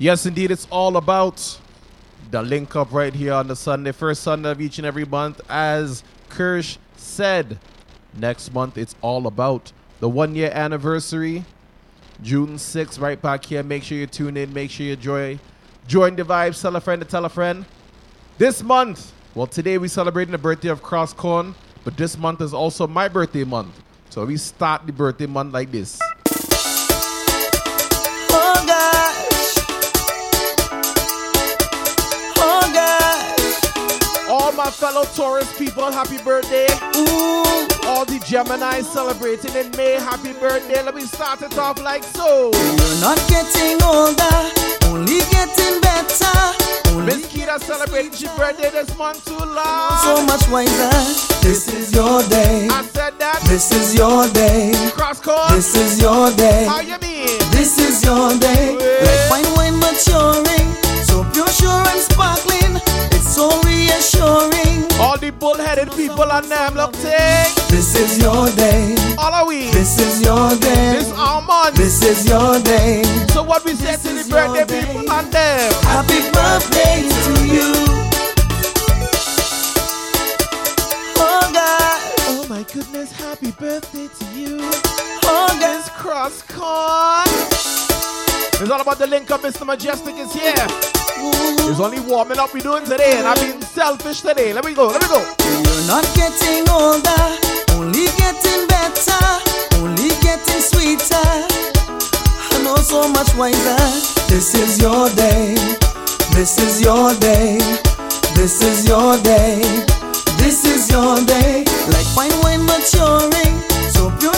Yes, indeed, it's all about the link up right here on the Sunday, first Sunday of each and every month. As Kirsch said, next month it's all about the one year anniversary, June 6th, right back here. Make sure you tune in, make sure you enjoy. Join the vibes, tell a friend to tell a friend. This month, well, today we're celebrating the birthday of Crosscorn, but this month is also my birthday month. So we start the birthday month like this. My fellow Taurus people, happy birthday. Ooh. All the Gemini celebrating in May, happy birthday. Let me start it off like so. You're not getting older, only getting better. Only Miss Kita celebrating her birthday this month too long. so much wiser. This is your day. I said that. This is your day. Cross court. This is your day. How you mean? This is your day. Like fine wine maturing, so pure, sure and sparkling. It's so reassuring. All the bullheaded people on them look take. This is your day. All are we? This is your day. This our month. This is your day. So what we say to the birthday day. people on them? Happy birthday to you. Oh God. Oh my goodness, happy birthday to you. Oh God. Miss Cross Court. It's all about the link up, Mr. Mejustik is here. It's only warming up we doing today, and I've been selfish today. Let me go, let me go. You're not getting older, only getting better, only getting sweeter. I know so much wiser. This is your day. This is your day. This is your day. This is your day. Like fine wine maturing, so pure,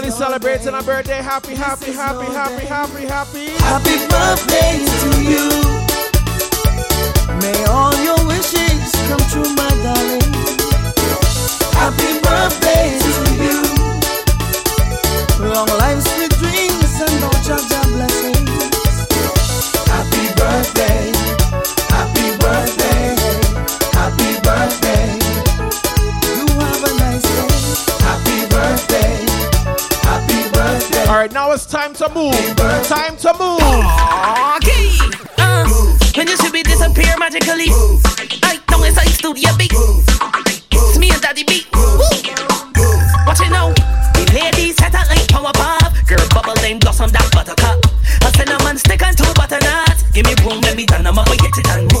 Everybody celebrating day. a birthday. Happy, happy, happy, happy, happy, happy. Happy birthday to you. May all your wishes come true, my darling. Happy birthday to you. Long life, sweet dreams, and no Jaja blessings. Happy birthday. Right, now it's time to move. Time to move. Okay. Uh, when you should be disappear magically. I it's like studio beat. It's me and Daddy B. What you know? The ladies set a like power pop. Girl bubble then blossom that buttercup. A cinnamon stick and two butternuts. Give me room, let me turn them up. I get it and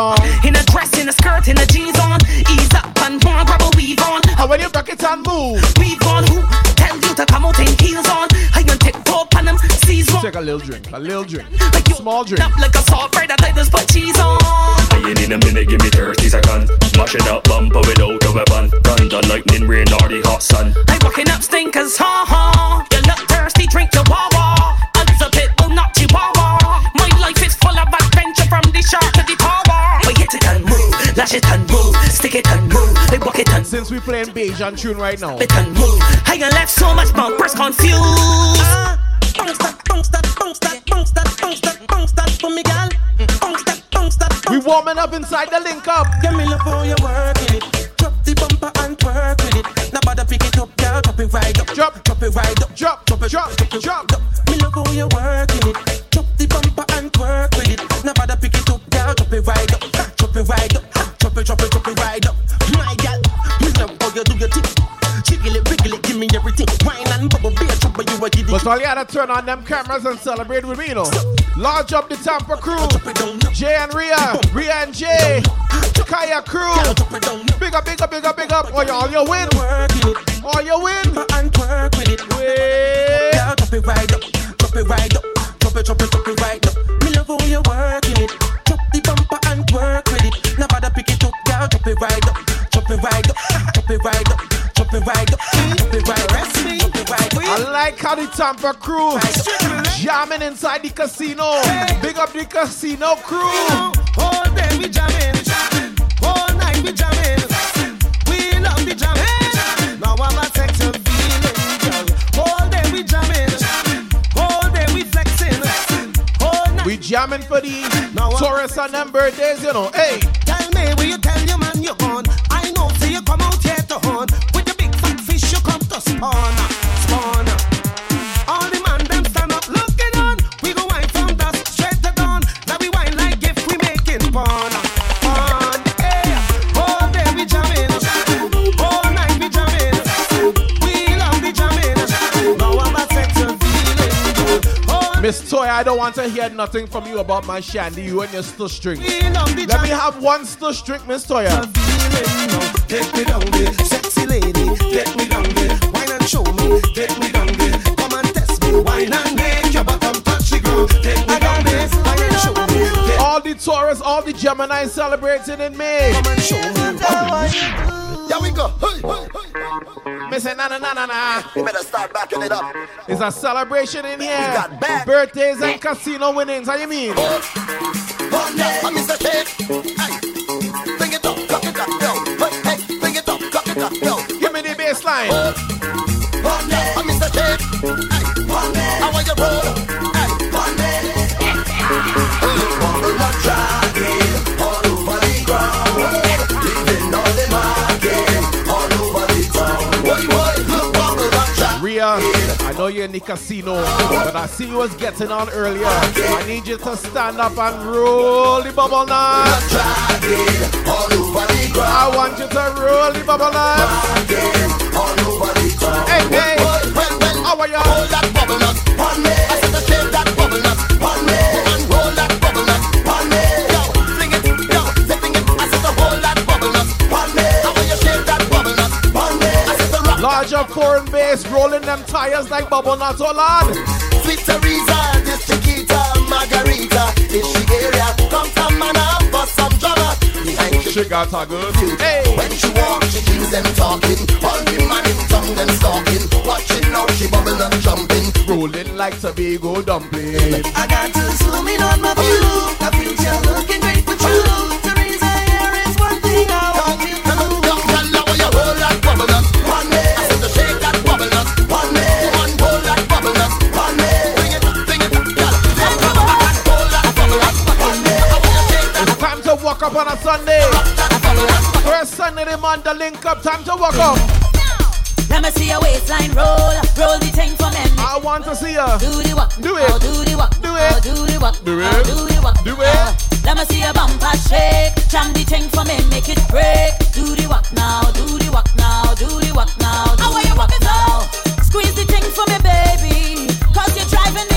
on. In a dress, in a skirt, in a jeans on. Ease up and one grab a weave on. And when you rock it and move, Weave on who? Tell you to come out in heels on. I can take top on them, seize one. take a little drink. A little drink. Like you Small drink. Up like a soft bread that I just put cheese on. Playing in a minute, give me 30 seconds. Mashing up bumper without a weapon. Thunder, lightning, rain, or the hot sun. I walking up stinkers, ha ha. You look thirsty, drink your wawa. As a pit bull, not chihuahua. My life is full of adventure from the shark to the lash it and move, stick it and move. I walk it and Since we playing beige on tune right now, it and move. I got left so much bumpers confused. Bounce that, bounce that, bounce that, bounce that, bounce that, bounce that for me, gal. Bounce that, bounce that, we warming up inside the link up. Give me love how you working it. Drop the bumper and twerk with it. Now bother pick it up, girl. Drop it right up. Drop. drop it right up. Drop, drop it, drop, it, drop. it. Me love But all you gotta turn on them cameras and celebrate with me, you know. Launch up the Tampa crew. Jay and Rhea, Rhea and Jay, Kaya crew. Big up, big up, big up, big up. Oh, all you win. All you win. Wait. Drop it right up, drop it right up, drop it, drop it, drop it right up. Me love how you working it. Drop the bumper and twerk with it. Now bother pick it up, girl, drop it right up, drop it right up, drop it right up, drop it right up, drop it right up, like how the Tampa crew jamming inside the casino. Big up the casino crew. All day we jamming, jamming. all night we jamming. We love the jamming. Now I'm a sexual feeling, girl. All day we jamming, jamming. all day we flexing. All night we jamming for the Taurus and them birthdays, you know. Hey, tell me, will you tell your man you're gone? I know, see you come out here to horn with the big fat fish you come to spawn. Miss Toy, I don't want to hear nothing from you about my shandy, you and your stush drink. we love the Let me have one stush drink, Miss Toya. Take me down there, sexy lady. Take me down there, wine and show me. Take me down there, come and test me. Wine and make your bottom touch the ground. Take me down there, wine and show me. Take All the Taurus, all the Gemini celebrating in May. come and show me. Here we go. Hey, hey, hey. Say na na na na na. You better start backing it up. It's a celebration in here. got back. Birthdays and casino winnings. How you mean? Oh. Oh, I'm oh, Mr. Shake. Hey, bring it up, cock it up, yo. Hey, bring it up, cock it up, yo. Give me the bass in the casino, but I see you was getting on earlier. I need you to stand up and roll the bubble ground. I want you to roll the bubble town. Hey, hey, how are you? Hold that bubble nut, Foreign bass, rolling them tires like bubble nuts. Oh Hold on. Sweet Teresa, this Chiquita, Margarita. In she area, come from Mana for some drama. She got a good. Hey, When she walk, she keeps them talking. All the man in tongue them stalking. Watching how she bubble and jumping. rolling like Tobago dumpling. I got to zoom in on my view. I feel you looking great with you. Sunday. bubble nut? First Sunday, the man, the link up. Time to walk up. Let me see your waistline roll, roll the thing for me. I want to see ya. Do the walk, Do it. Oh, do the walk, Do Oh, it. do the walk, Do Oh, it. do the walk, Do Oh, it. Let ah, me see your bumper shake, jam the thing for me, make it break. Do the walk now, do the walk now, do the walk now, do the walk now. Squeeze the thing for me, baby, cause you're driving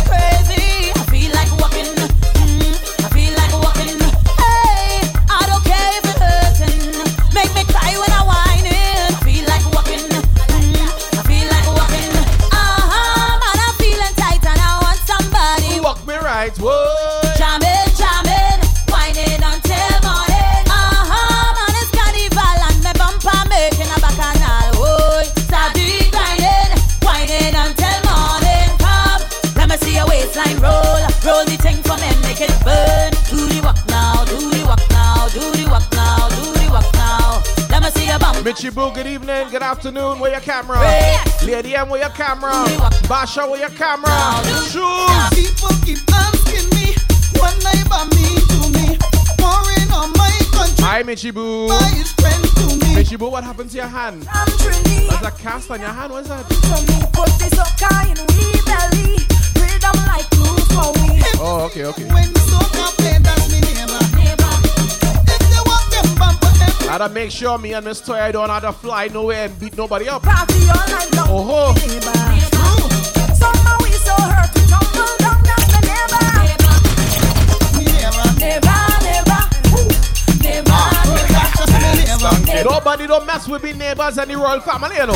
see your bump. Mitchie Boo, good evening, good afternoon. Where your camera? Lady M, where your camera? Basha, where your camera? Shoes. People keep asking me, what neighbor me to me? Pouring on my country, Hi, Mitchie Boo. my friend to me. Mitchie Boo, what happened to your hand? There's a cast on your hand. What's that? So me oh, put I gotta make sure me and Miss Toya don't have to fly nowhere and beat nobody up. Party all night long. Oh ho. Nobody don't mess with me neighbors and the royal family, you know.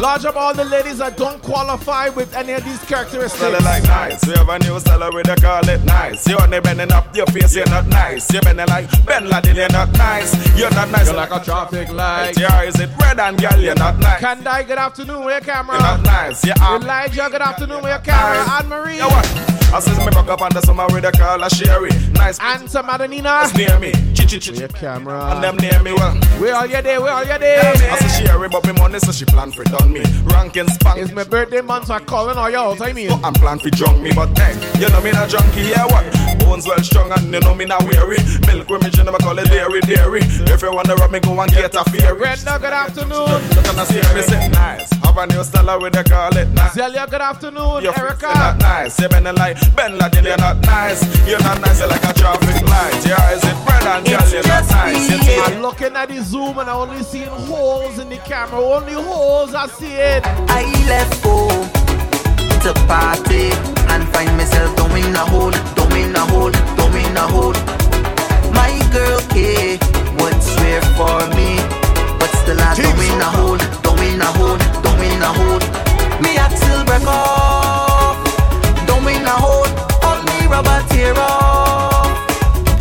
Large up all the ladies that don't qualify with any of these characteristics. Smell it like nice. We have a new seller with a call it nice. You're only bending up your face, you're not nice. You're bending like Bin Laden, you're not nice. You're not nice. You're like a traffic light. Yeah, is it red and girl, you're not nice. Kandai, good afternoon, where your camera? You're not nice. I'm Elijah, good afternoon, where your camera? Anne Marie. I says me back up under summer with a call a Sherry. Nice And some Adenina. near me. Chi. Your And them near me well. Where are you there? Where are you there? I say Sherry, but me money so she plan for done me. Ranking spank. It's my birthday month, so I'm calling all out. I mean, I'm plan for drunk me, but hey, you know me not junkie, yeah what? Bones well strong and you know me not weary. Milk with me, you never call it dairy, dairy. If you wanna rub me, go and get a fairy. Red Dog, good afternoon. Look I see say nice. Have a new style with the call it nice. Zelia, good afternoon. Your Erica. not nice. You been like Bin Laden, you're not nice. You're not nice, you're like a traffic light. Your eyes is red and girl, you're not nice. You see I'm looking at the zoom and I only seeing holes in the camera. Only holes I see it. I left home to party and find myself doing a hole, doing a hole, in a hole. My girl K would swear for me, but still I doing a hole, doing a hole, doing a hole. Me axle break off, doing a hole, all me rubber tear off,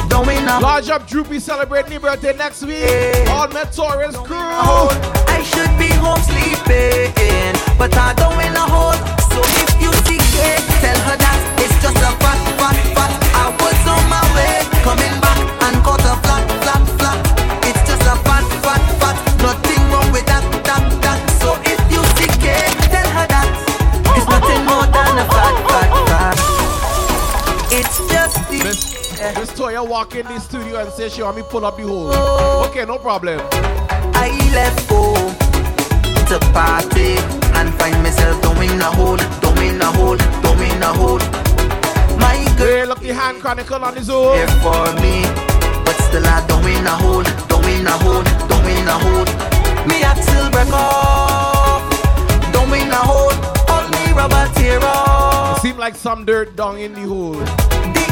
doing a hole. Large up Droopy celebrating his birthday next week. All my Taurus crew. I should be home sleeping, but I don't in a hole. So if you see it, tell her that it's just a fat, fat, fat. I was on my way, coming back Miss Toya walk in the studio and say she want me pull up the hole. Oh. Okay, no problem. I left home to party and find myself doing a hole, doing a hole, doing a hole. My girl Hey, look the hand chronicle on the zoom. here for me, but still I doing a hole, doing a hole, doing a hole. Me axle break off, doing a hole, all me rubber tear off. Seem like some dirt down in the hole.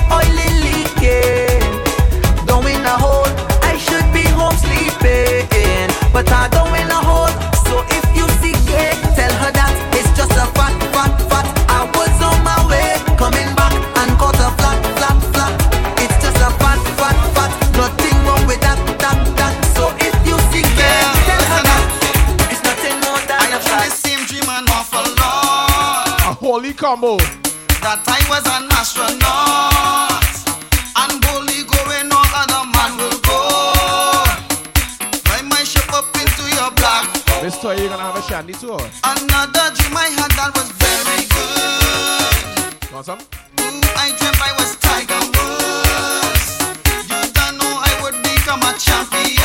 The oil is a hole. I should be home sleeping, but I don't in a hole. So if you see it, tell her that it's just a fat, fat, fat. I was on my way, coming back and caught a flat, flat, flat. It's just a fat, fat, fat. Nothing wrong with that, that, that. So if you see it, tell her that it's nothing more than a fat. same dream an awful lot. A holy combo. That I was an astronaut. Have shandy too? Another dream I had that was very good. Want some? Ooh, I dreamt I was Tiger Woods. You don't know I would become a champion.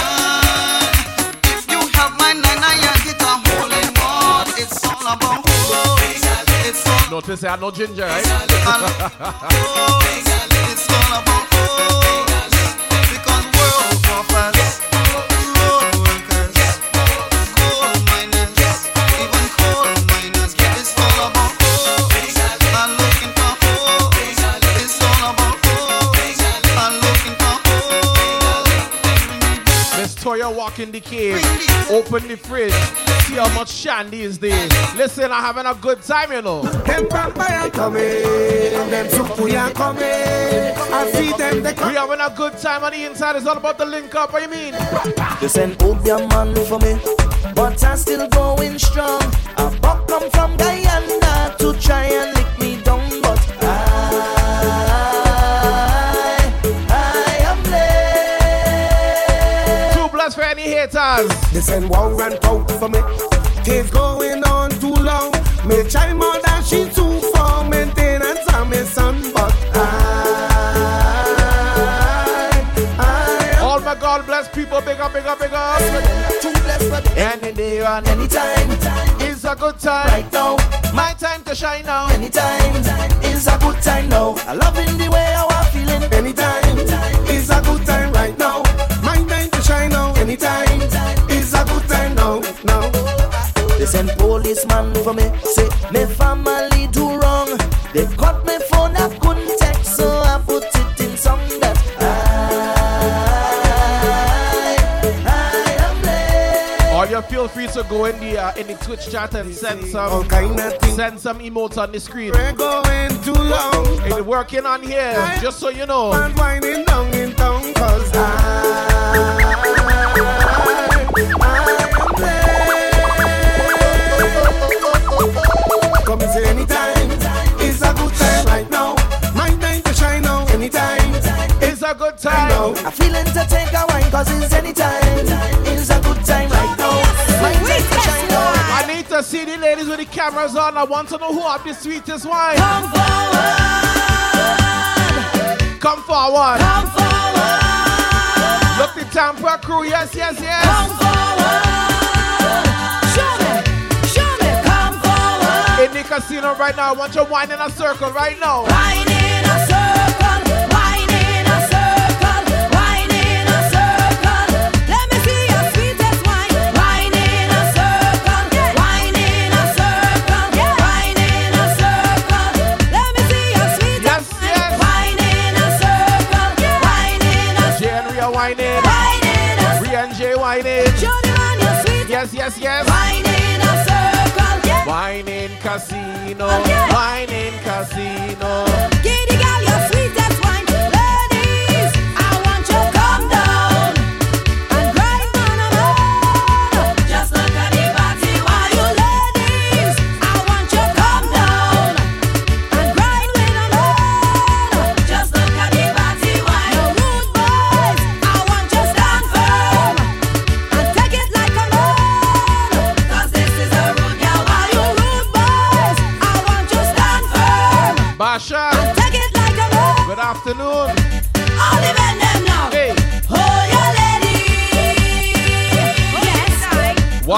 If you help my nana, you get a hole in one. It's all about holes. It's all Notice I had no ginger, right? It's all about hoes because world warfare, road walk in the cave, open the fridge, see how much shandy is there. Listen, I'm having a good time, you know. Them vampire coming, them supuya coming. I see them, they We come. having a good time on the inside. It's all about the link up. What you mean? You send Obeah man for me, but I'm still going strong. A buck come from Guyana to try and haters. They send war and out for me. Things going on too long. Me more than she do for maintenance on me son, but I, I All my God bless people. Big up, big up, big up. too blessed for them. Any day and Anytime, it's a good time. right now, My time to shine now. anytime is a good time now. I loving the way I'm policeman for me. Say me family do wrong. They got me phone, I couldn't text, so I put it in song that I, I am. Or you feel free to go in the uh, in the Twitch chat and send some kind of send some emotes on the screen. We're going too long. It's working on here, just so you know. And winding down in town, cause I happens anytime. It's a good time right now. My time to shine now. Anytime. It's a good time. Now. I feel to take a wine cause it's anytime. It's a good time right now. My time to shine now. I need to see the ladies with the cameras on. I want to know who have the sweetest wine. Come forward. Come forward. Come forward. Look the Tampa crew. Yes, yes, yes. Come forward. casino right now. I want you wine in a circle right now. Wine in a circle. Wine in a circle. Wine in a circle. Let me see your sweetest wine. Wine in a circle. Wine in a circle. Wine in a circle. Let me see your sweetest yes, wine. Yes. Wine in a circle. Wine in a circle. J and Rhea whining. in. Wine in a circle. Rhea and J whining. Johnny man, you're. Yes, yes, yes. Wine in Wine in casino, okay. wine in casino. Giddy girl, you're sweet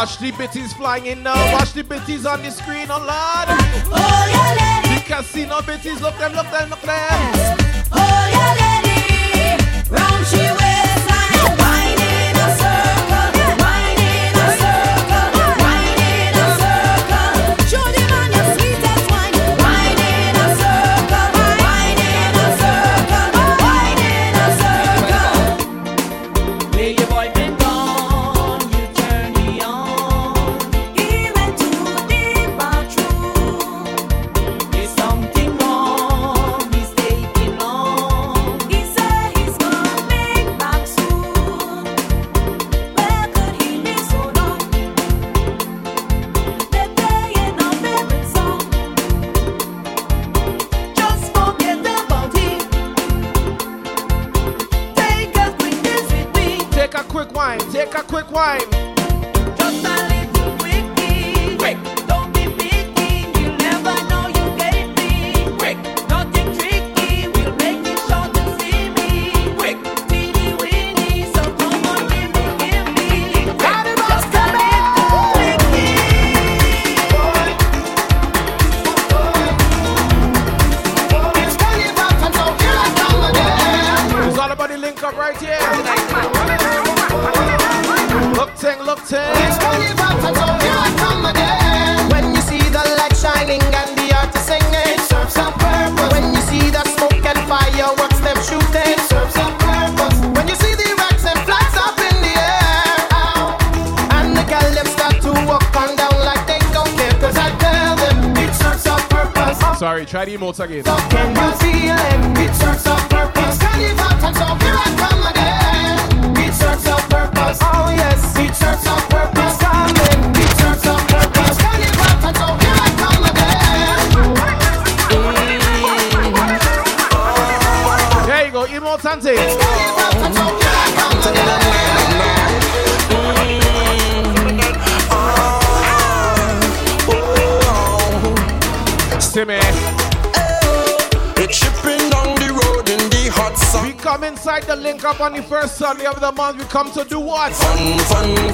Watch the bitties flying in now. Watch the bitties on the screen, oh lord. Oh yeah, lady. You can see no bitties, look them, look them, look them. Oh yeah, lady. Round she wears like wine. come to do what? Fun, fun,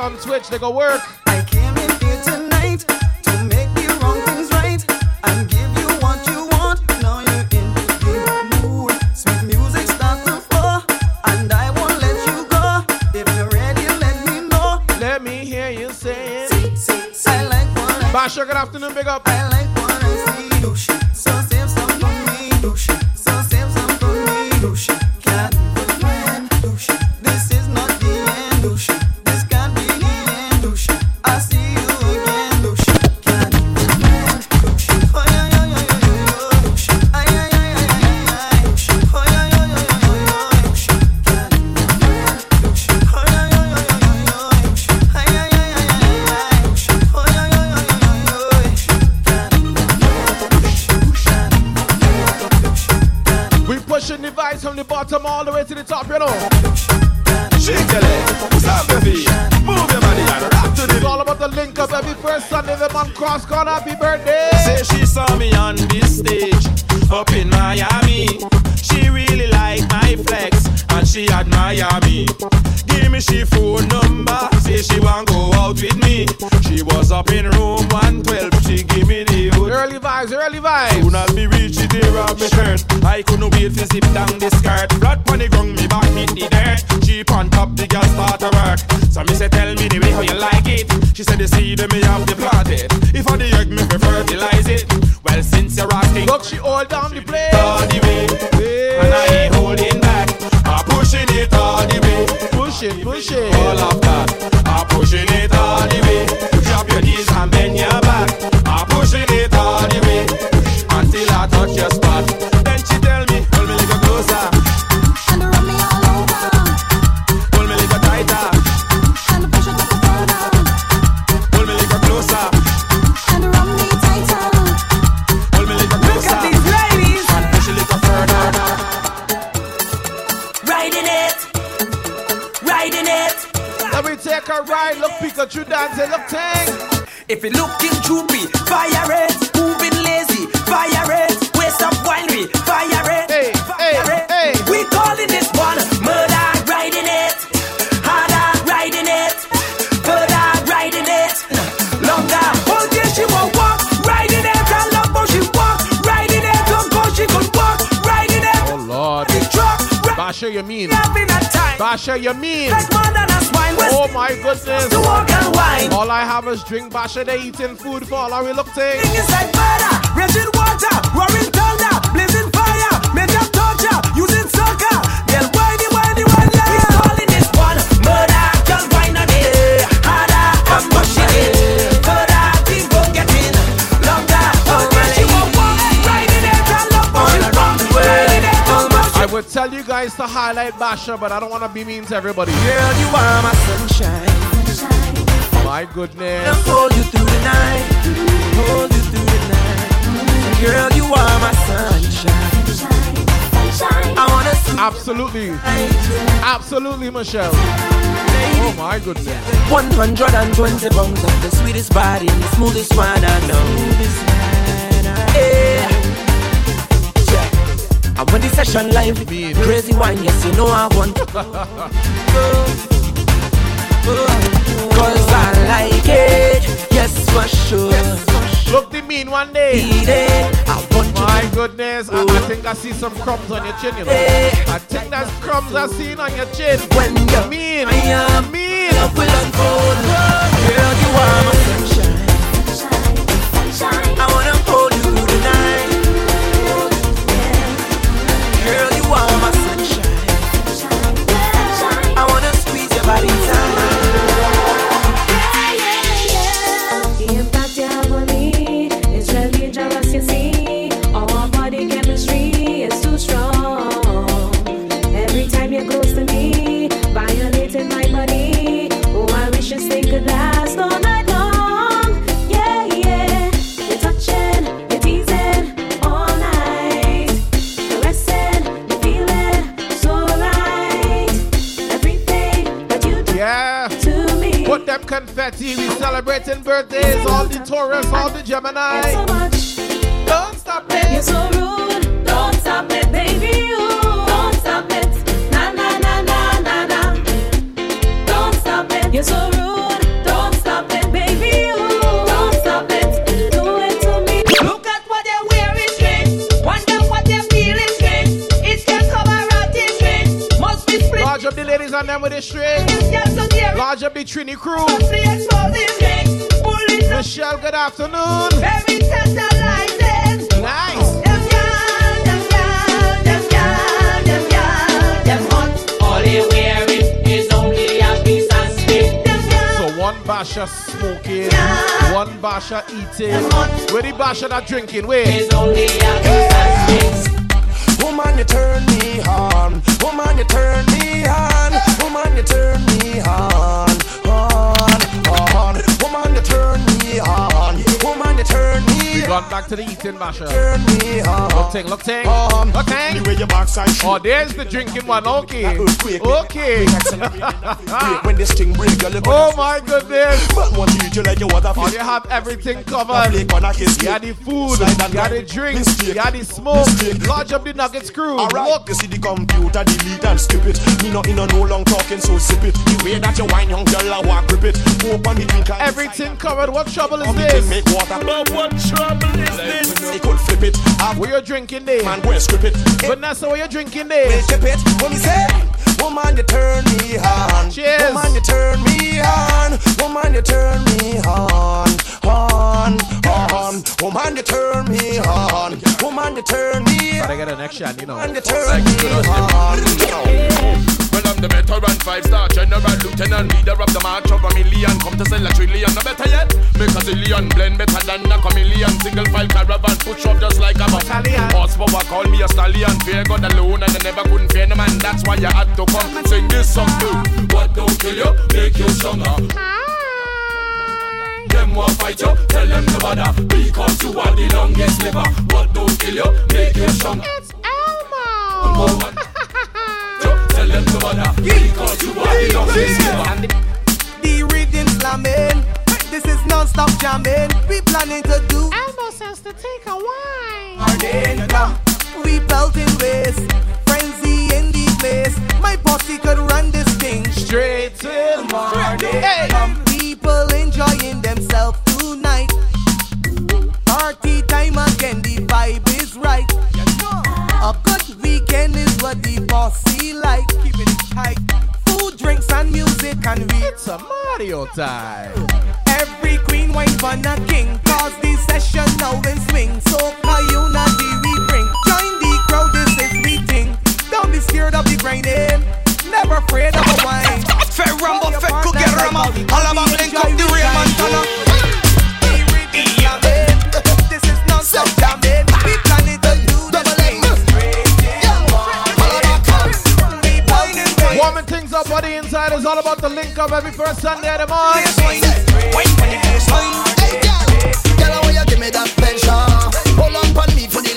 on Twitch. They go work. Pushing the vibes from the bottom all the way to the top, you know. Shake your leg, move your body and It's all about the link up every first Sunday. The man cross call happy birthday. Say she saw me on this stage up in Miami. She really liked my flex and she admire me. Give me she phone number, say she want go out with me. She was up in room 112, she give me the hood. Early vibes, early vibes. Soon as me reach it, they rob me shirt. I couldn't wait to zip down the skirt. Flat pon the ground, me back hit the dirt. Cheap on top, the girl start to work. So me say, tell me the way how you like it. She said, the seed me have the planted. If I the egg, me fi fertilize it. Well, since you're asking, Look, she all down the place. all the way, and I ain't holding back. I'm pushing it all the way. Push it, push it. All a ride. Look, Pikachu dancing. Look, Tang. If you looking droopy, fire it. Moving lazy, fire it. Waste up winery, fire it. Hey, fire hey, it. hey. We calling this one murder, riding it. Harder, riding it. Further, riding it. Longer. Oh, yeah, she won't walk, riding it. I love how she walk, riding it. Don't go, she could walk, riding it. Oh, Lord. The truck, Basha, you mean? Basha, you mean? Like more than a swine. West Oh, my goodness. to walk and wine. All I have is drink Basha. They eating food for all our look Tang. Thing is like murder, raging water, roaring thunder, blazing fire, major torture, using would tell you guys to highlight Basha, but I don't want to be mean to everybody. Girl, you are my sunshine. My goodness. I'll hold you through the night, hold you through the night. Girl, you are my sunshine. I wanna see Absolutely. Absolutely, Michelle. Oh, my goodness. 120 pounds of the sweetest body, the smoothest one I know. Yeah. Yeah. And when the session live, crazy wine, yes, you know I want. Cause I like it, yes, for sure. Look the mean one day. I want My goodness, I, I think I see some crumbs on your chin, you know. I think that's crumbs I seen on your chin. when you're Mean, I am mean. love will unfold. Girl, you are confetti. We celebrating birthdays, all the Taurus, all the Gemini. Don't stop it. You're so rude. Don't stop it, baby. You don't stop it. Na na na na na na. Don't stop it. You're so rude. Don't stop it, baby. You don't stop it. Do it to me. Look at what they're wearing. Wonder what they're feeling. It's their Must be up the ladies them with the strings. Large up the Trini crew. Michelle, good afternoon. Nice. All they wearing is only a piece of stick. So one basha smoking, one basha eating. Where the basha not drinking? Wait. It's only a piece of stick. Woman, you turn me on. Woman, you turn me on. Woman, you turn me on. On, gone back to the eating basha. Turn me on. Look ting, look ting, on. look ting. The way your backside Oh, there's the drinking one. Okay. Okay. When this thing break, Oh my goodness. But one treat you like you want a Oh, fish. you have everything covered. flake on. You got the food, Slide you and got the drinks, Mistake. you got the smoke. Mistake. Lodge up the nuggets crew. Alright, Look. you see the computer, delete and skip it. Me not in a no long talking, so sip it. The way that you wine, young girl, I walk grip it. Open the drink Everything covered. What trouble is this? make water. But what trouble this? Could flip it. What you drinking there? man go and script it. Vanessa, what you drinking there? They tip it. When me say, woman, you turn me on. Cheers. Woman, you turn me on. Woman, you turn me on. On, on. Woman, you turn me on. Woman, you turn me on. Gotta get an action, you know. Woman, you turn me on. Well, I'm the veteran, five star general, lieutenant, leader of the march of a million. Come to sell a trillion, no better yet. Make a zillion, blend better than a chameleon. Single file caravan, push up just like a Battalion. Horsepower, call me a stallion. Fear God alone, and I never couldn't fear no man. That's why you had to come sing this song too. What don't kill you, make you stronger. Them want fight you, tell them no bother Because you are the longest liver What don't kill you, make you stronger It's Elmo Tell them no bother Because you are the longest liver The rhythm slamming. This is non-stop jamming. We planning to do Elmo says to take a wine. Garden, come. We belting ways. Frenzy in the place. My posse could run this thing Straight till morning. Hey. Come. People enjoying themselves tonight. Party time again. The vibe is right. A good weekend is what the posse like. Keeping it tight. Food, drinks, and music, and we It's a Mario time. Every queen wine for a king Cause the session now in swing So for unity we bring be scared of the grinding Never afraid of a wine Fair rumble, fair cookie rama. All about link up the real Montana. This is non-stop jamming We planning to do the thing We pounding ways. Warming things up on the inside is all about the link up every first Sunday of the month. Girl, I want you give me that pleasure. Hold on pon me for the leisure.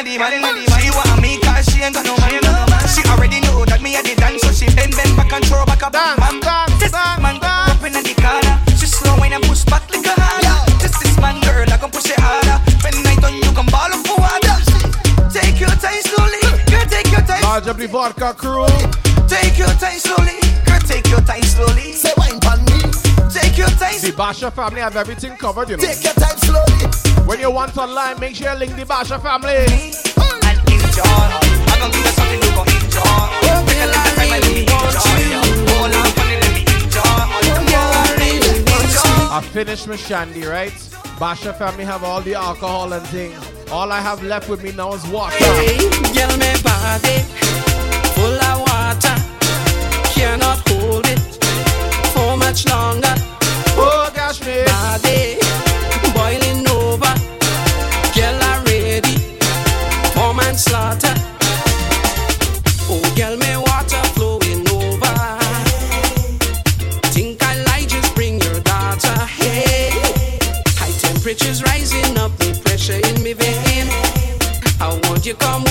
Wickedest girl in the man She want me cause she ain't got no man She already know that me a the dance So she bend, bend back and throw back a bam bam. This man up in the corner. She slow wine and push back like a harder. This this man girl I gon' push it harder. When night on you can ball up for water. Take your time slowly Girl take your time Large up the vodka crew. Take your time slowly Girl take your time slowly. Say wine pon me. Take your time The Basha family have everything covered, you know. Take your time slowly. When you want online, make sure you link the Basha family. and enjoy I gon' give you something you gon' enjoy Take a little time and let me enjoy Hold on funny let me enjoy Enjoy I finished my shandy, right? Basha family have all the alcohol and things. All I have left with me now is water. Hey, Girl, me body full of water, cannot hold it for much longer. Oh gosh, me. Body boiling over, manslaughter. Oh, girl, me water flowing over. Think I like just bring your daughter. Hey, high temperatures rising up, the pressure in me vein. I want you come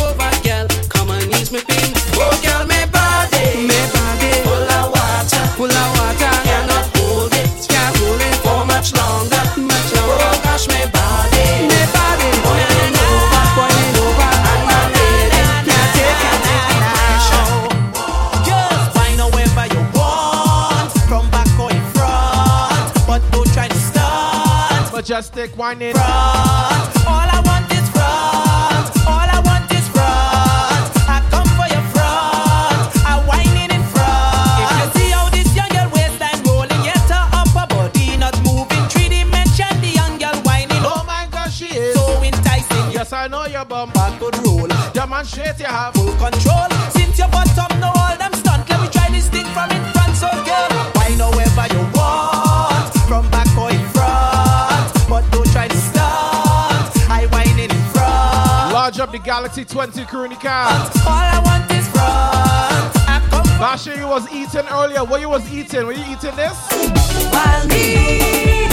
Mejustik, whining. All I want is front. All I want is front. I come for your front. I whining in front. If you see how this young girl waistline rolling, yet her upper body not moving. Three dimension, the young girl whining. Oh my gosh, she is so enticing. Yes, I know your bum. Back good roll. Demonstrate you have full control. Up the Galaxy 20 Kuruni car. All I want is front. Last year you was eating earlier. What you was eating? Were you eating this? While me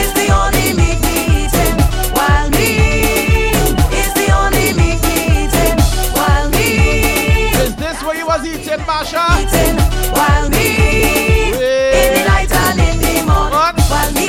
is the only meat me eating. While me is the only meat me eating. While me Is this what you was eating, Basha? eating. While me in the night and in the morning. While meat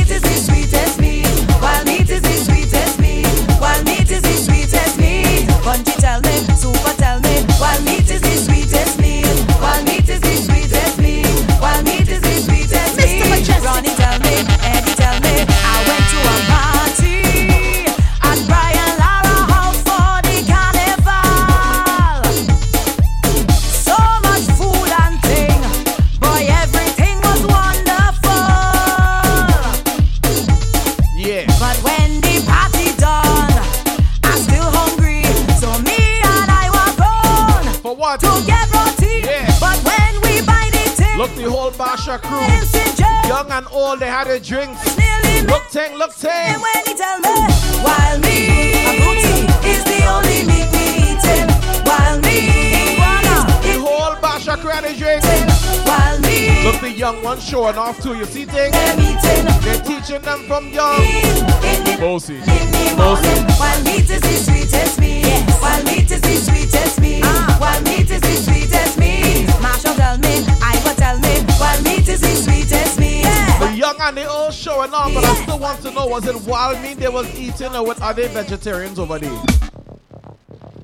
old, they had their drinks. nearly Look, ting, look, ting. and when he tell me, while me is the only meat we eating, eh? while me The whole Basha crew had their drinks. Eh? while me Look, the young ones showing off too. You see things? am eating They're teaching them from young. in the Bossy. in the morning, while meat is showing off, but I still want to know was it wild meat they was eating or what are they vegetarians over there?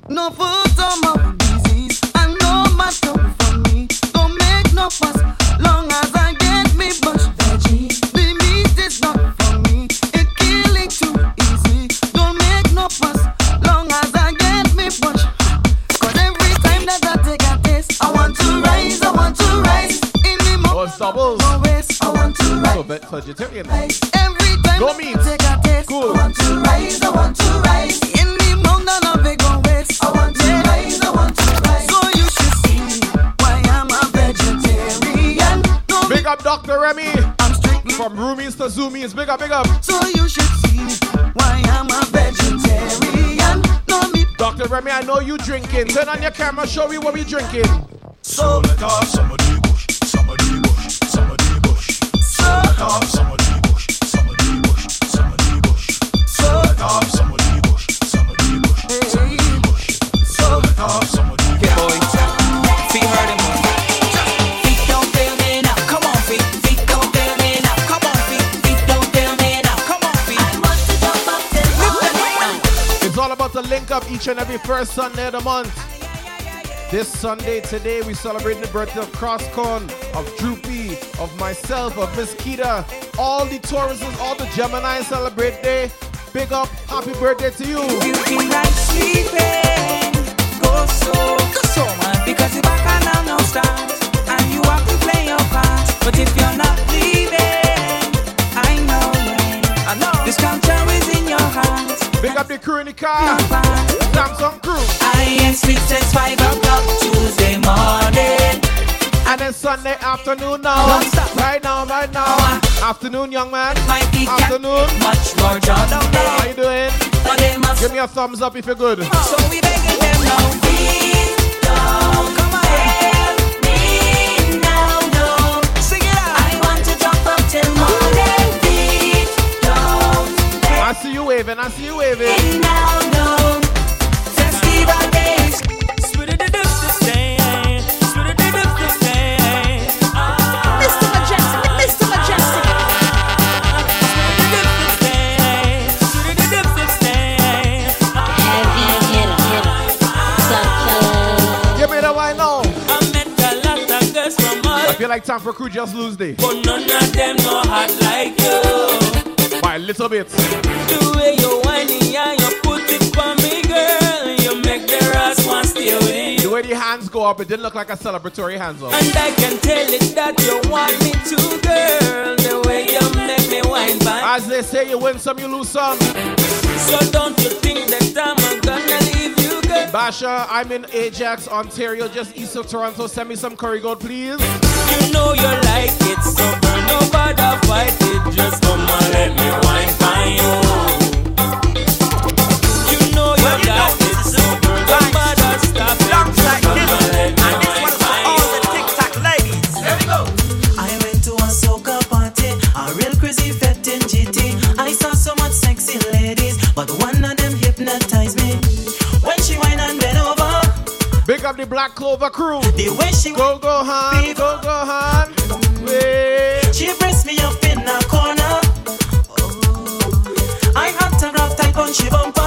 No food, no more disease, and no matter for me. Don't make no fuss, long as I get me bush veggie. The meat is not for me, it killing too easy. Don't make no fuss, long as I get me bush. Cause every time that I take a taste, I want to rise, I want to rise. In the Oh, to rise. So ve- vegetarian. Every time Go that meat. I take a taste, Cool. I want to rise, I want to rise. In the mountain of big weights, I want to rise, I want to rise. So you should see why I'm a vegetarian. No, Big up Dr. Remy. I'm strictly From roomies to zoomies. Big up, big up. so you should see why I'm a vegetarian. No meat, Dr. Remy, I know you drinking. Turn on your camera, show me what we drinking. so Let off some first Sunday of the link up each and every person near the month. This Sunday, today, we celebrate the birthday of Crosscon, of Droopy, of myself, of Miss Kita. All the Tauruses, all the Gemini celebrate day. Big up, happy birthday to you. You feel like sleeping. Go so, go so, man. Because the back and down no start. And you have to play your part. But if you're not leaving, I know. I know. This culture is in your heart. Big up the crew in the car. Samsung crew. I am sleep since 5 o'clock Tuesday morning. And then Sunday afternoon now. Right now, right now. Afternoon, young man. My feet can't Afternoon. much more job down How there. you doing? But they must Give me a thumbs up if you're good. So we begging them now. Please don't come me now, no. Sing it out. I want to jump up morning. Please don't I see you waving, I see you waving. Like time for crew just lose day. But none of them know hot like you. By a little bit. The way you whining and you put it for me, girl. You make the ass want stay with you. The way the hands go up, it didn't look like a celebratory hands up. And I can tell it that you want me to, girl. The way you make me whine back. As they say, you win some, you lose some. So don't you think that I'm gonna leave? Basha, I'm in Ajax, Ontario, just east of Toronto. Send me some curry gold, please. You know you like it, so girl, no bother fight it. Just come and let me whine for you. You know you got up the Black Clover crew. the way she Go, go, Han. Go, go, Han. Wait. She pressed me up in a corner. Oh, I had to grab tight on she bumper.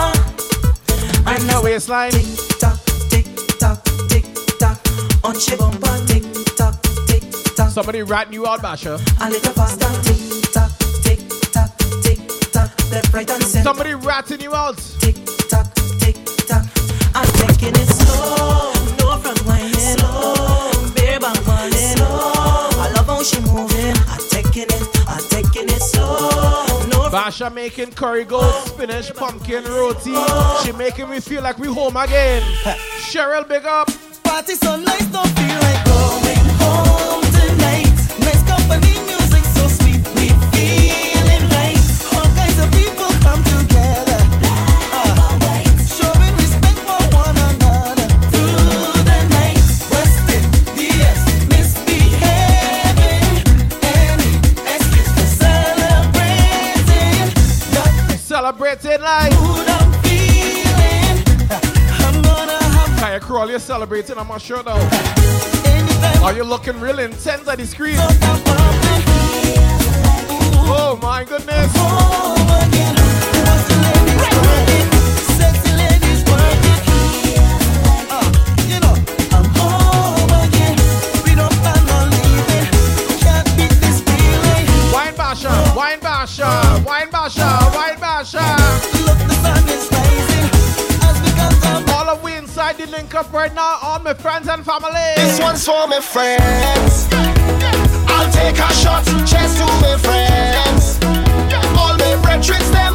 And the waistline. Tick tock, tick tock, tick tock. On she bumper, tick tock, tick tock. Somebody ratting you out, Basha. A little faster, tick tock, tick tock, tick tock. Left, right, and center. Somebody ratting you out. Tick tock, tick tock. I'm taking it slow, Basha making curry gold, spinach, pumpkin, roti. She making me feel like we home again. Cheryl, big up. Party so nice, don't feel like going home tonight. Nice company, Life. mood I'm feeling, I'm gonna have Kaya Crawl, you're celebrating, I'm not sure though. Are you looking real intense at the screen? Oh my goodness. Wine Basha, Wine Basha, Wine Basha, link up right now, all my friends and family. This one's for my friends. I'll take a shot, cheers to my friends. All my brethren, them,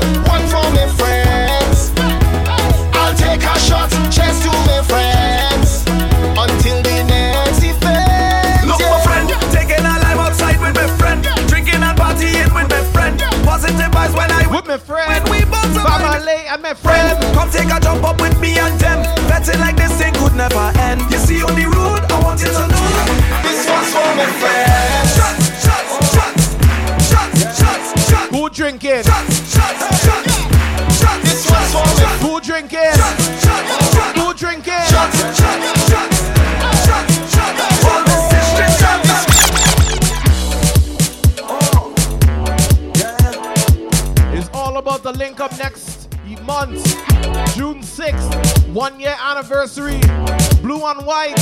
drinking? Who drinking? It's all about the link up next month, June 6th, one year anniversary. Blue and white.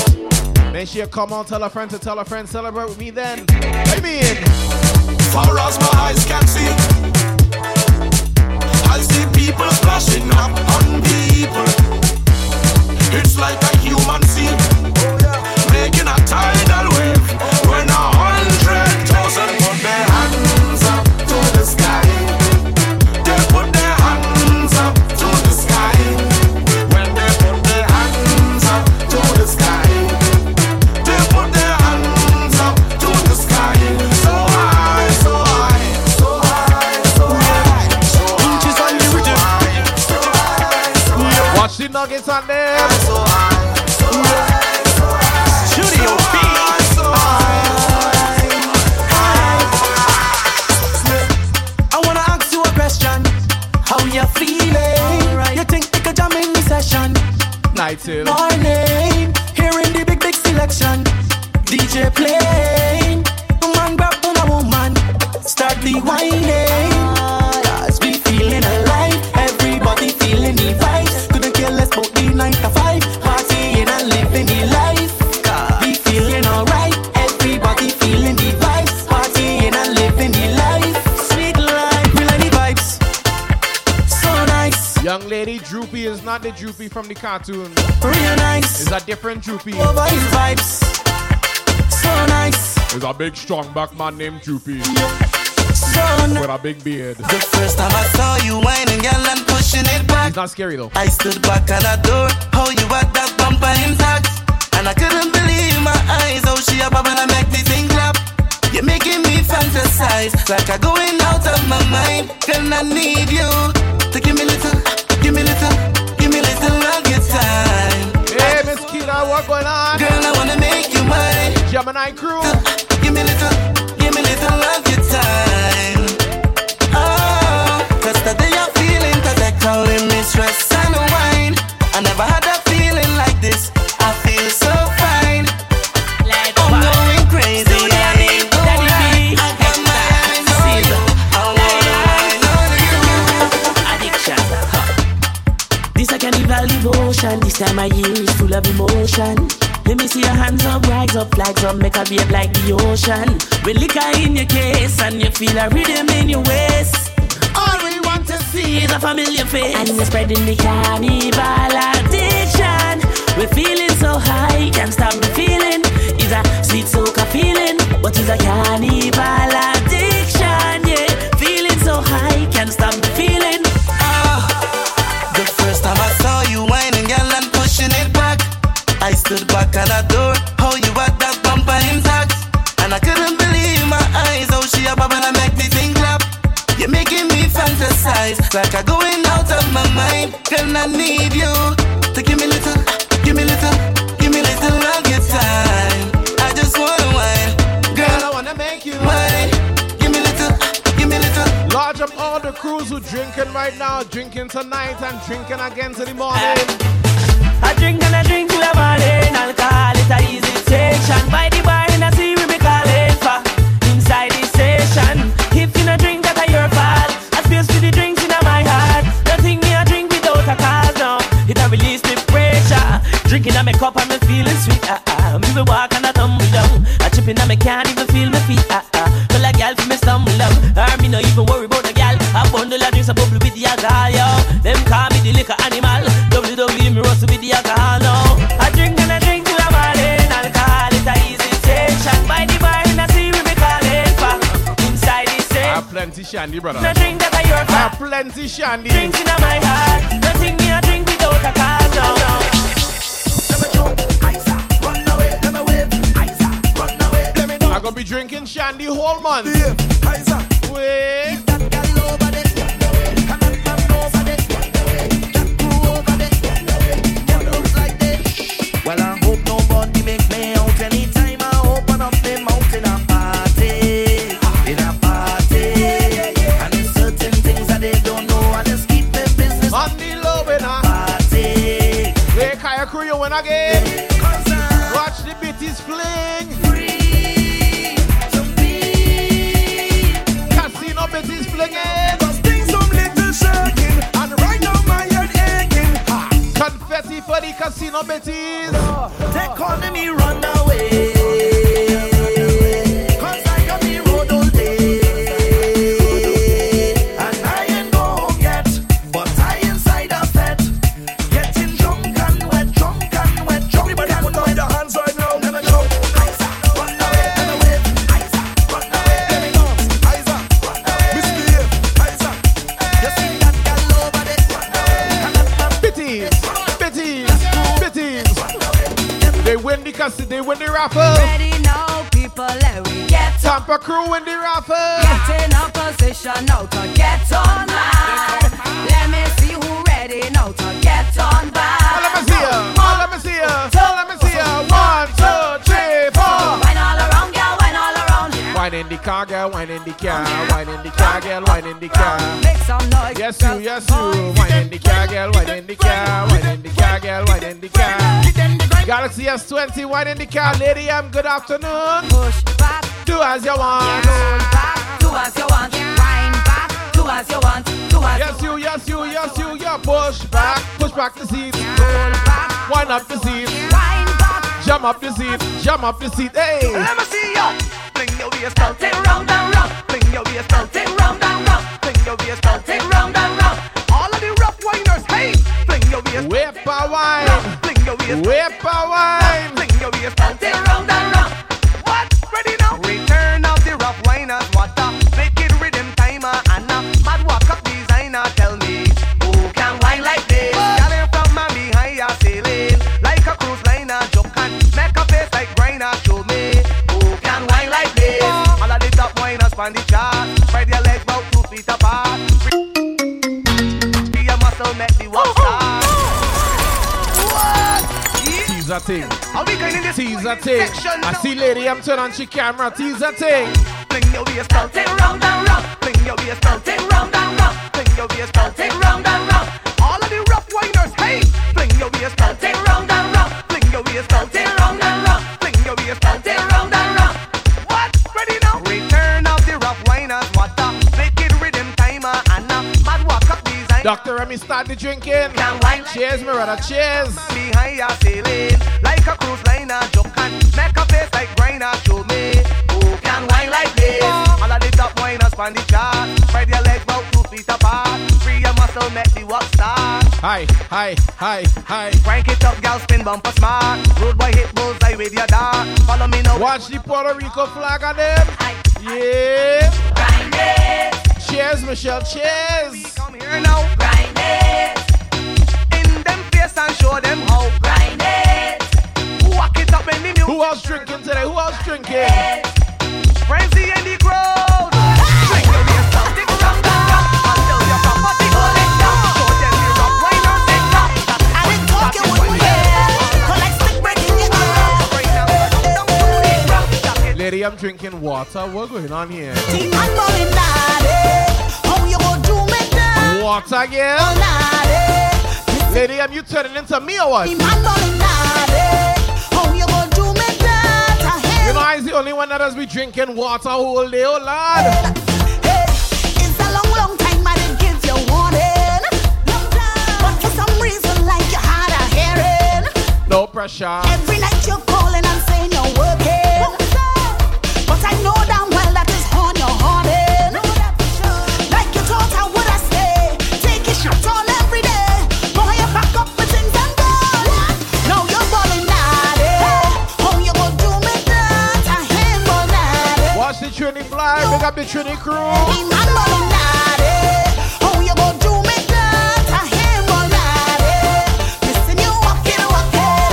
Make sure you come on, tell a friend to tell a friend, celebrate with me then. I mean, Far as my eyes can see, I see splashing up on people. It's like a human sea, making a tidal wave. On them. so high, so high, so high. Studio B. I wanna ask you a question. How you feeling? You think we could jam in the session? Night till. Morning, hearing the big big selection. DJ playing. Man grab on a woman, start the whining. The droopy from the cartoon. Real nice. It's a different droopy. Over his vibes. So nice. There's a big strong back man named Droopy So nice. with a big beard. The first time I saw you whining, girl, and pushing it back. It's not scary though. I stood back and adored how oh, you had that bumper intact. And I couldn't believe my eyes, how she up and I make the thing clap. You're making me fantasize, like I'm going out of my mind. Girl, I need you to give me little, give me little, time. Hey, Miss Keela, what going on? Girl, I wanna make you mine. Gemini crew. Give me little, give me little of your time. Oh, cause today I'm feeling, cause they calling me stress and wine. I never had a devotion. This time of year is full of emotion. Let me see your hands up, rise up, flags up, make a wave like the ocean. With liquor in your case and you feel a rhythm in your waist. All we want to see is a familiar face. And we're spreading the carnival addiction. We're feeling so high, can't stop the feeling. It's a sweet soca feeling, but it's a carnival addiction. Yeah, feeling so high, can't stop the feeling. Stood back and adored how you had that bumper intact. And I couldn't believe my eyes, how she up and I make me thing clap. You're making me fantasize, like I'm going out of my mind. Girl, I need you to give me little, give me little, give me little of your time. I just wanna wine, girl, I wanna make you wine. Give me little, give me little. Large up all the crews who drinking right now, drinking tonight and drinking again to the morning. I drink and I drink a easy station. By shandy, brother. No drink that your I have plenty shandy. Drinks in my bitties. They calling me runaway. Cause Crew win the raffle. Get in a position now to get on mad. Let me see who ready now to get on bad. Let me see ya. Oh, let me see ya. Oh, let me see ya. One, two, three, four. Wine all around, girl, wine all around. Wine in the car, girl. Wine in the car. Wine in the car, girl. Wine in the car. Make some noise. Yes, you, yes, you. Wine in the car, girl. Wine in the car. Wine in the car, girl. Wine in the car. Galaxy S20, wine in the car. Lady M, good afternoon. Push back, Do as you want. roll back, do as you want. Wine back, do as you want. Do as Yes, you, yes, you, yes, you. Yeah, push back. Push back the seat. roll back, Wind up the seat. wine back. Jump up the seat. Jump up the seat. Hey. Let me see ya. Fling your waist out. Take round and round, Fling your waist out. take round and round, Fling your waist out. take round and round. All of the rough winers, hey! Fling your waist waist. Whip a wine. Fling your waist. Whip on the chart. Spread your legs about two feet apart. Free your muscle, make the walk start. What? Yeah. Tease a thing. Are we going in this Tease thing. section I see lady, I'm turning on she camera. Tease a thing. Fling your waist out, take round and round. Fling your waist out, drinking. Like Cheers, my brother. Cheers. behind your sailing like a cruise liner. Joke and make a face like grinder. Show me who can wine like this. All of the top winers on the chart. Spread your legs about two feet apart. Free your muscle, make the walk start. Hi, hi, hi, hi. Crank it up, gal, spin bumper smart. Road boy hit bullseye with your dart. Follow me now. Watch the Puerto Rico flag on them. Yeah. Cheers, Michelle. Cheers. Come here now. Grind it. In them face and show them how. Grind it. Walk it up in the music. Who else drinking today? Who else drinking? Frenzy in the crowd. I'm drinking water. What's going on here? Team man ballin' naughty. How you gonna do me that? Water, girl. Naughty. Eh? Lady, am you turning into me or what? Team man ballin' naughty. How you gonna do me You know, I'm the only one that has been drinking water all day, oh lord. Eh, long, long time I didn't give you warning. But for some reason, like you had a hearing. No pressure. Every night you're calling and saying you're working. Trinity fly. Big up the Trinity crew. I'm balling naughty. How you gonna do me that? I ain't ball naughty. Listen, you walk it, walk it.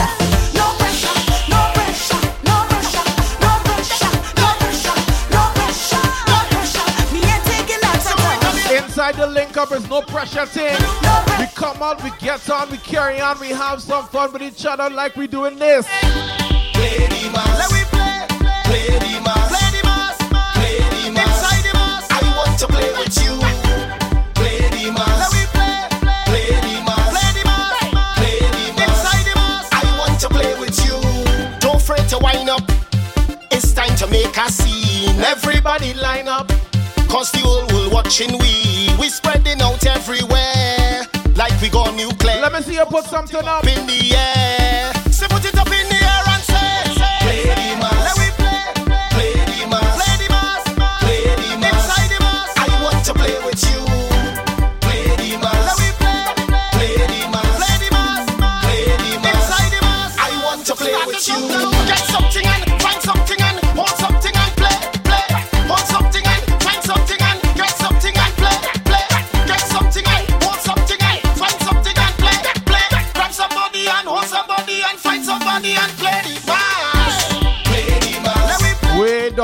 No pressure, no pressure, no pressure, no pressure, no pressure, no pressure, no pressure. Me ain't taking that Inside the link up is no pressure thing. We come out, we get on, we carry on, we have some fun with each other like we doing this. Everybody line up. Cause the whole world watching we. We spreading out everywhere. Like we got nuclear. Let me see you put something up in the air. Say put it up in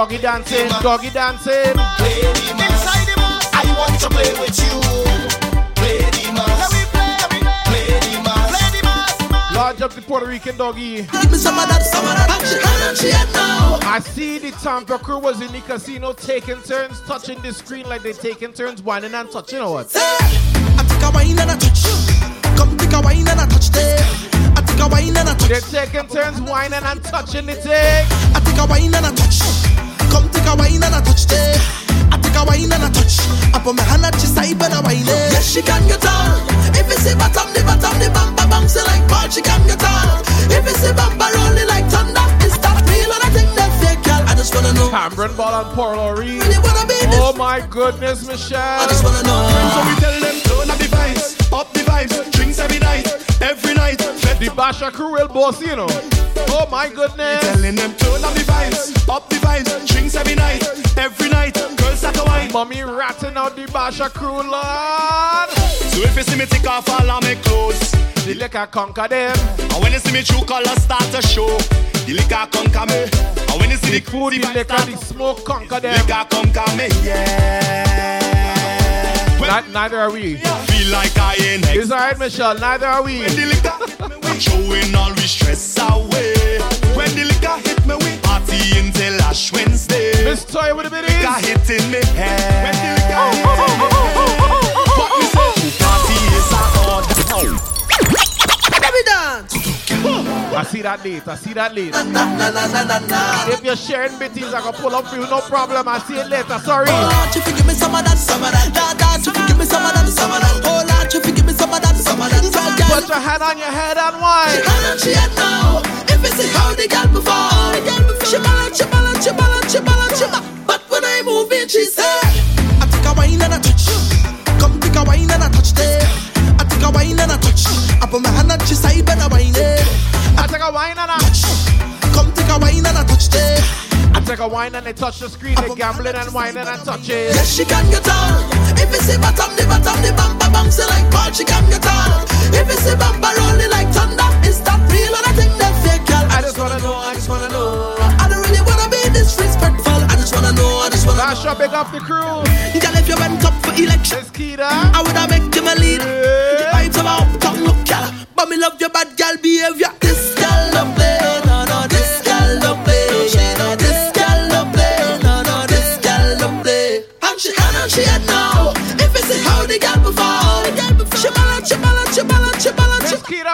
doggy dancing, doggy dancing. Play the mass. Inside the mass. I want to play with you. Play the mass. Let we play. Play the mass. Play the mass. Large up the Puerto Rican doggy. Give me some of that, some of that action energy now. I see the Tampa crew was in the casino taking turns touching the screen like they taking turns whining and touching or what? I take a wine and a touch. Come take a wine and a touch there. I take a wine and a touch. They're taking turns whining and touching the thing. I take a wine and a touch. Come take a wine and a touch there. I take a wine and a touch. I put my hand at your side when I wine it. Yes, she can get on. If you see bottom, the bottom, the bumper bouncing like ball, she can get on. If you see bumper rolling like thunder, is that real or I think that fake, girl? I just wanna know. Cameron Ball and Paul Reed. Really wanna be this? Oh my goodness, Michelle. I just wanna know. So we tell them turn up the vibes. up the vibes, drinks every night. The Basha crew will boss, you know. Oh my goodness. Telling them turn up the vibes, up the vibes, drinks every night, every night. Girls start to wine. Mommy ratting out the Basha crew, Lord. So if you see me take off all of my clothes, the liquor conquer them. And when you see me true colors start to show, the liquor conquer me. And when you see the, the food, the, the liquor, the smoke conquer them. Liquor conquer me, yeah. When, neither are we. Feel like I ain't. It's alright, Michelle. Neither are we. When the liquor hit me, we showing all we stress away. When the liquor hit me, we party until Ash Wednesday. Miss Toy with a bit Liquor hitting me head. When the liquor hit me head. What me say? Party is a hard. Let me dance. I see that late. I see that late. if you're sharing bitties, I can pull up for you, no problem. I see it later. Sorry. Oh Lord, you forgive me some of that, some of that. Da da, you forgive me some of that, some of that. Oh Lord, you forgive me some of that, some of that. Put your hand on your head and wine. She hand on she head now. If it's how the girl before, the girl before. She take a wine and they touch the screen, they gambling and whining and touching. Yes, she can get on. If it's a bottom, the bottom, the bumper bounce like ball, she can get on. If it's a bumper rolling like thunder, is that real or I think that fake, girl? I just wanna know, I just wanna know. I don't really wanna be disrespectful. I just wanna know, I just wanna Dash up, big up the crew. Girl, if you went up for election, I woulda make you my lead. Yeah. Vibes of my uptown look, girl. But me love your bad girl behavior. This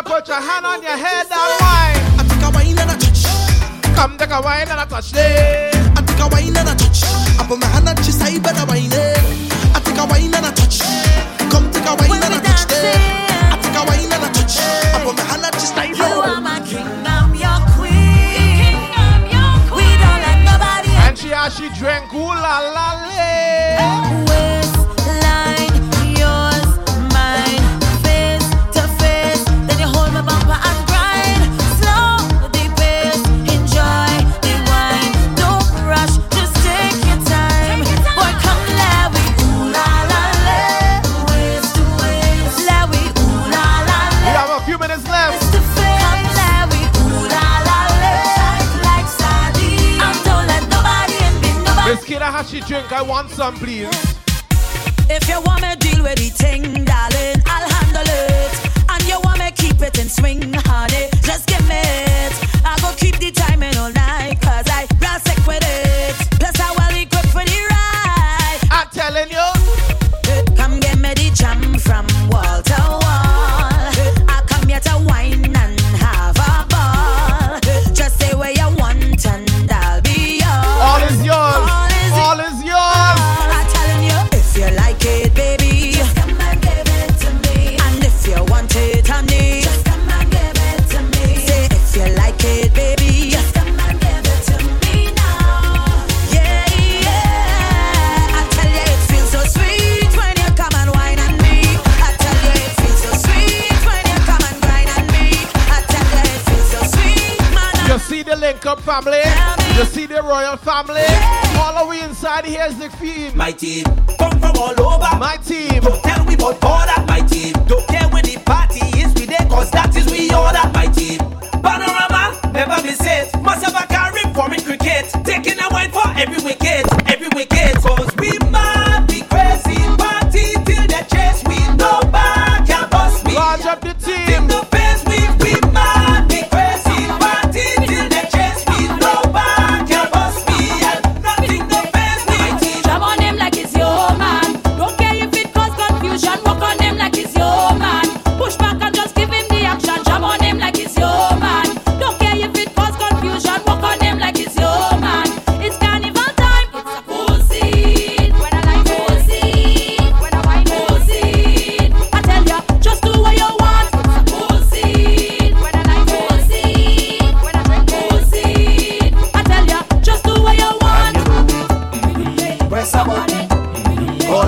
balance. Put your hand on your head and wine. I take a wine and a touch. Come take a wine and a touch there. I take a wine and a touch. I put my hand on she side when I wine it. I take a wine and a touch. Come take a wine and a touch there. I take a wine and a touch. I put my hand on she side. You are my king, I'm your queen. We don't let nobody And she she drank, ooh la la la. Drink? I want some, please. If you want me deal with the thing, darling,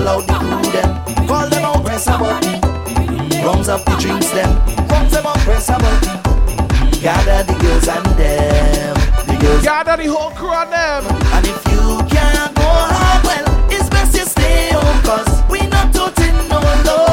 out the crew them. Call them out, press a button. Rounds up the drinks them. Rounds them out, press a button. Gather the girls and them. The girls. Gather the whole crew and them. And if you can't go home, well, it's best you stay home, cause we not tooting no love.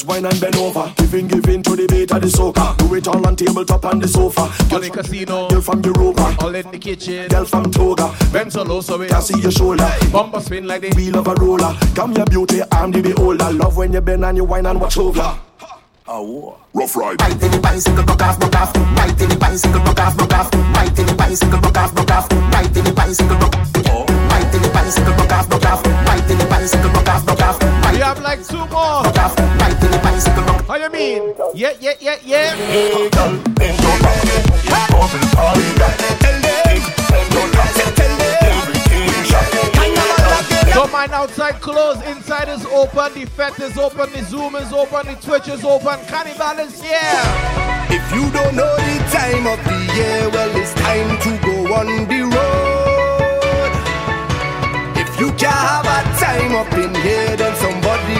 Just wine and bend over. Giving, giving to the beat of the soca. Do it all on tabletop and the sofa. On the casino, Girl from Europa, all in the kitchen. girl from Toga. Bend so low so we Can see your shoulder. bumper spin like the wheel of a roller. Come your beauty, I'm the beholder. Love when you bend and you wine and watch over. Oh. Rough ride. Right in the bicycle, broke off, broke off. Right in the bicycle, broke off, broke off. Right in the bicycle, broke off, broke off. Right in the bicycle, broke Right oh. in the bicycle, broke off, broke off. Bicycle, broke off, broke off. We have like two more. broke off. Right the bicycle, broke How you mean? Yeah, yeah, yeah, yeah. Hey, girl, bend your back. Quick, bend your tack. Everything shot. Don't mind outside closed, inside is open, the FET is open, the Zoom is open, the Twitch is open, Cannibal is here. If you don't know the time of the year, well, it's time to go on the road. You can't have a time up in here, then somebody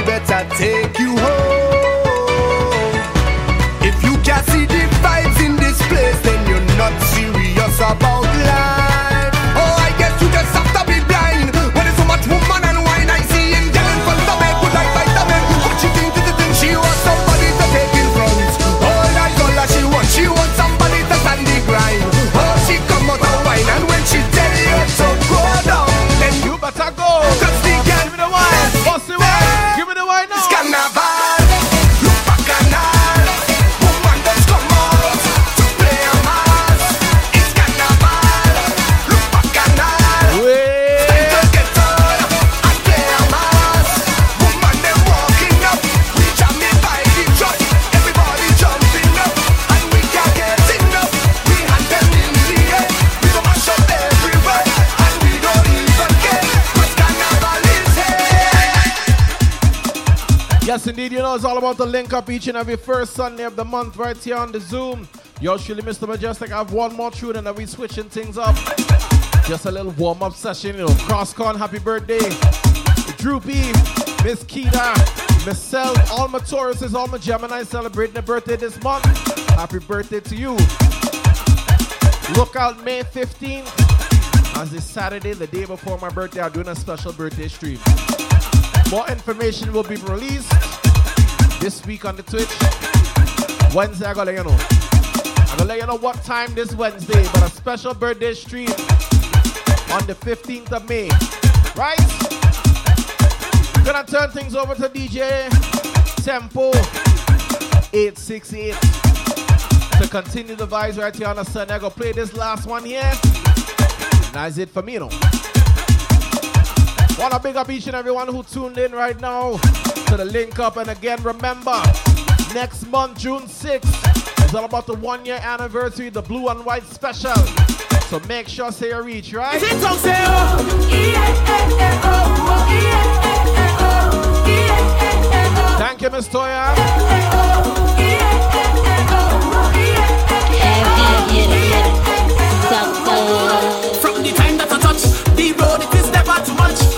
the link up each and every first Sunday of the month right here on the Zoom. Yours truly, Mr. Mejustik. I have one more tune and then we switching things up. Just a little warm up session, you know. Crosscon, happy birthday. Droopy, Miss Keita, Miss Cell, all my Tauruses, all my Gemini celebrating their birthday this month. Happy birthday to you. Look out May 15th. As it's Saturday, the day before my birthday, I'm doing a special birthday stream. More information will be released this week on the Twitch. Wednesday, I'm gonna let you know. I'm gonna let you know what time this Wednesday, but a special birthday stream on the 15th of May. Right? Gonna turn things over to DJ Tempo 868 to continue the vibes right here on the Sunday. I'm gonna play this last one here. And that's it for me, you know. Wanna big up each and everyone who tuned in right now to the link up. And again, remember, next month, June 6th, is all about the one year anniversary, the blue and white special. So make sure say you reach, right? Thank you, Miss Toya. From the time that I touch the road, it is never too much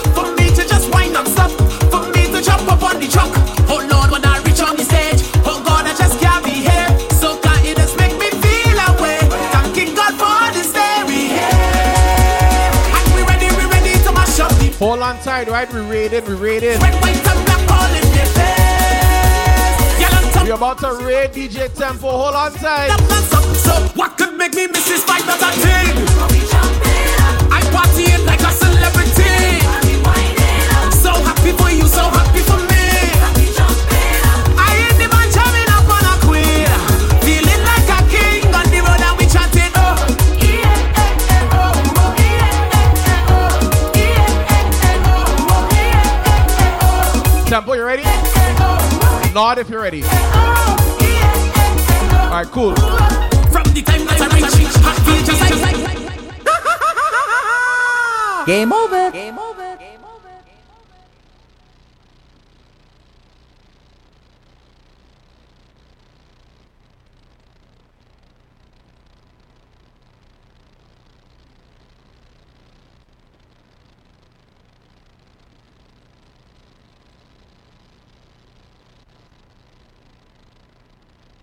the Hold right? We raided, we raided. red, white, and black all in the face. Yell and We're about to raid DJ Tempo. Hold on tight. So what could make me miss this fight that I did? I partying like a celebrity. So happy for you, so happy for me. Tempo, you ready? Nod if you're ready. All right, cool. From the time that I reach, hot feel just like Game over.